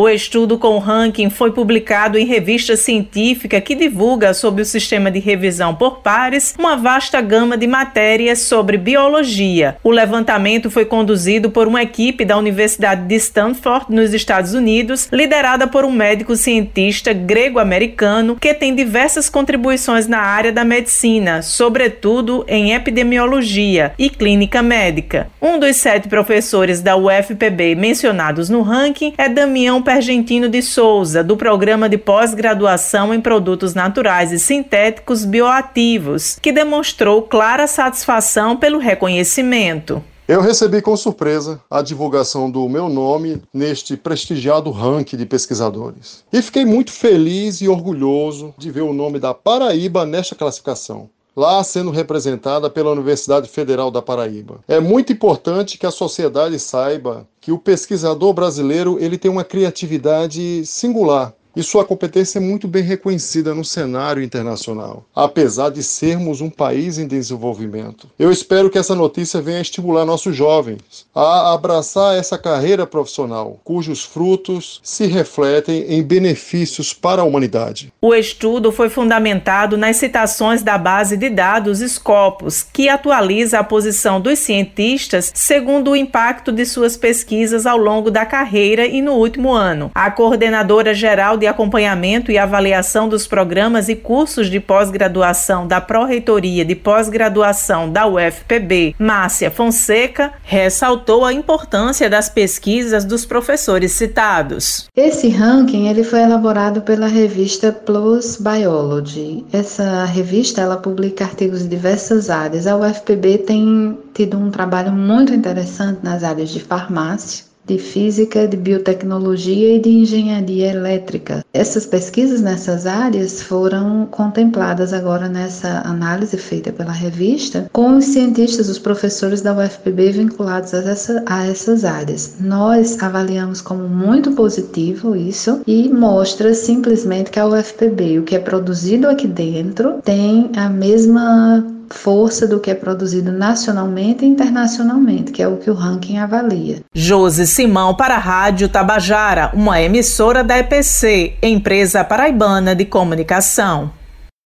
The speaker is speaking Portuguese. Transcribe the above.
O estudo com o ranking foi publicado em revista científica que divulga sobre o sistema de revisão por pares uma vasta gama de matérias sobre biologia. O levantamento foi conduzido por uma equipe da Universidade de Stanford, nos Estados Unidos, liderada por um médico cientista grego-americano que tem diversas contribuições na área da medicina, sobretudo em epidemiologia e clínica médica. Um dos sete professores da UFPB mencionados no ranking é Damião Pergentino de Souza, do programa de pós-graduação em produtos naturais e sintéticos bioativos, que demonstrou clara satisfação pelo reconhecimento. Eu recebi com surpresa a divulgação do meu nome neste prestigiado ranking de pesquisadores. E fiquei muito feliz e orgulhoso de ver o nome da Paraíba nesta classificação lá sendo representada pela Universidade Federal da Paraíba. É muito importante que a sociedade saiba que o pesquisador brasileiro ele tem uma criatividade singular e sua competência é muito bem reconhecida no cenário internacional, apesar de sermos um país em desenvolvimento. Eu espero que essa notícia venha estimular nossos jovens a abraçar essa carreira profissional, cujos frutos se refletem em benefícios para a humanidade. O estudo foi fundamentado nas citações da base de dados Scopus, que atualiza a posição dos cientistas segundo o impacto de suas pesquisas ao longo da carreira e no último ano. A coordenadora geral de acompanhamento e avaliação dos programas e cursos de pós-graduação da Pró-Reitoria de Pós-Graduação da UFPB, Márcia Fonseca, ressaltou a importância das pesquisas dos professores citados. Esse ranking ele foi elaborado pela revista Plus Biology. Essa revista ela publica artigos em diversas áreas. A UFPB tem tido um trabalho muito interessante nas áreas de farmácia, de física, de biotecnologia e de engenharia elétrica. Essas pesquisas nessas áreas foram contempladas agora nessa análise feita pela revista com os cientistas, os professores da UFPB vinculados a, essa, a essas áreas. Nós avaliamos como muito positivo isso e mostra simplesmente que a UFPB, o que é produzido aqui dentro, tem a mesma força do que é produzido nacionalmente e internacionalmente, que é o que o ranking avalia. Josi Simão para a Rádio Tabajara, uma emissora da EPC, empresa paraibana de comunicação.